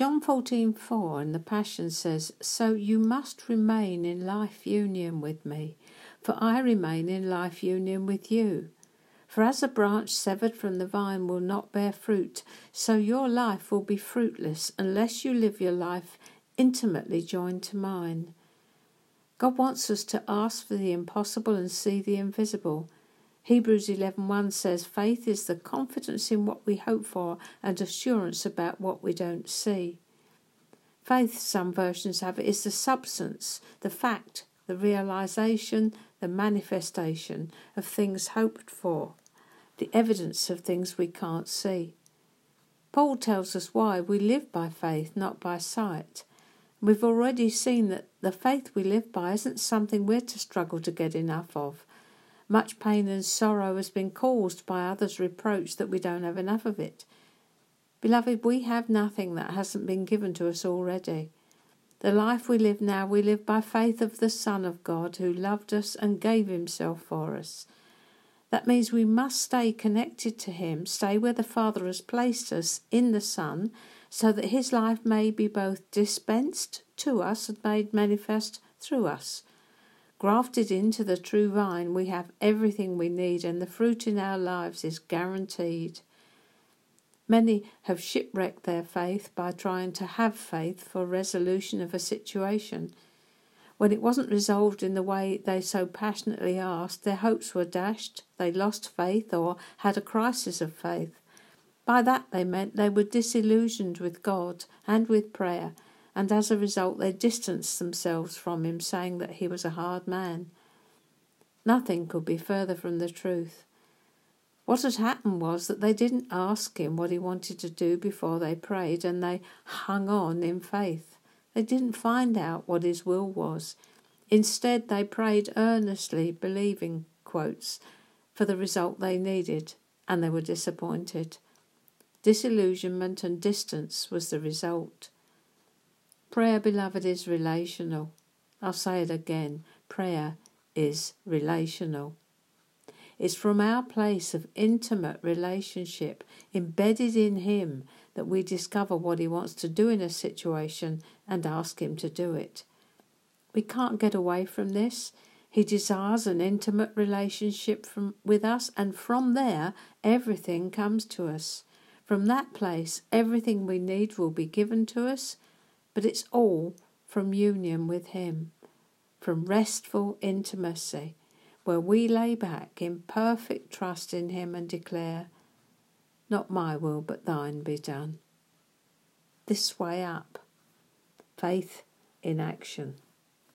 John 14:4 in the Passion says, "So you must remain in life union with me, for I remain in life union with you." For as a branch severed from the vine will not bear fruit, so your life will be fruitless unless you live your life intimately joined to mine. God wants us to ask for the impossible and see the invisible. Hebrews 11:1 says faith is the confidence in what we hope for and assurance about what we don't see. Faith, some versions have it, is the substance, the fact, the realization, the manifestation of things hoped for the evidence of things we can't see. Paul tells us why we live by faith, not by sight. We've already seen that the faith we live by isn't something we're to struggle to get enough of. Much pain and sorrow has been caused by others' reproach that we don't have enough of it. Beloved, we have nothing that hasn't been given to us already. The life we live now, we live by faith of the Son of God who loved us and gave himself for us. That means we must stay connected to Him, stay where the Father has placed us in the Son, so that His life may be both dispensed to us and made manifest through us. Grafted into the true vine, we have everything we need, and the fruit in our lives is guaranteed. Many have shipwrecked their faith by trying to have faith for resolution of a situation. When it wasn't resolved in the way they so passionately asked, their hopes were dashed, they lost faith, or had a crisis of faith. By that they meant they were disillusioned with God and with prayer, and as a result they distanced themselves from Him, saying that He was a hard man. Nothing could be further from the truth. What had happened was that they didn't ask Him what He wanted to do before they prayed, and they hung on in faith. They didn't find out what his will was. Instead, they prayed earnestly, believing, quotes, for the result they needed, and they were disappointed. Disillusionment and distance was the result. Prayer, beloved, is relational. I'll say it again prayer is relational. It's from our place of intimate relationship, embedded in Him, that we discover what He wants to do in a situation and ask Him to do it. We can't get away from this. He desires an intimate relationship from, with us, and from there, everything comes to us. From that place, everything we need will be given to us, but it's all from union with Him, from restful intimacy, where we lay back in perfect trust in Him and declare, not my will, but thine be done. This way up. Faith in action.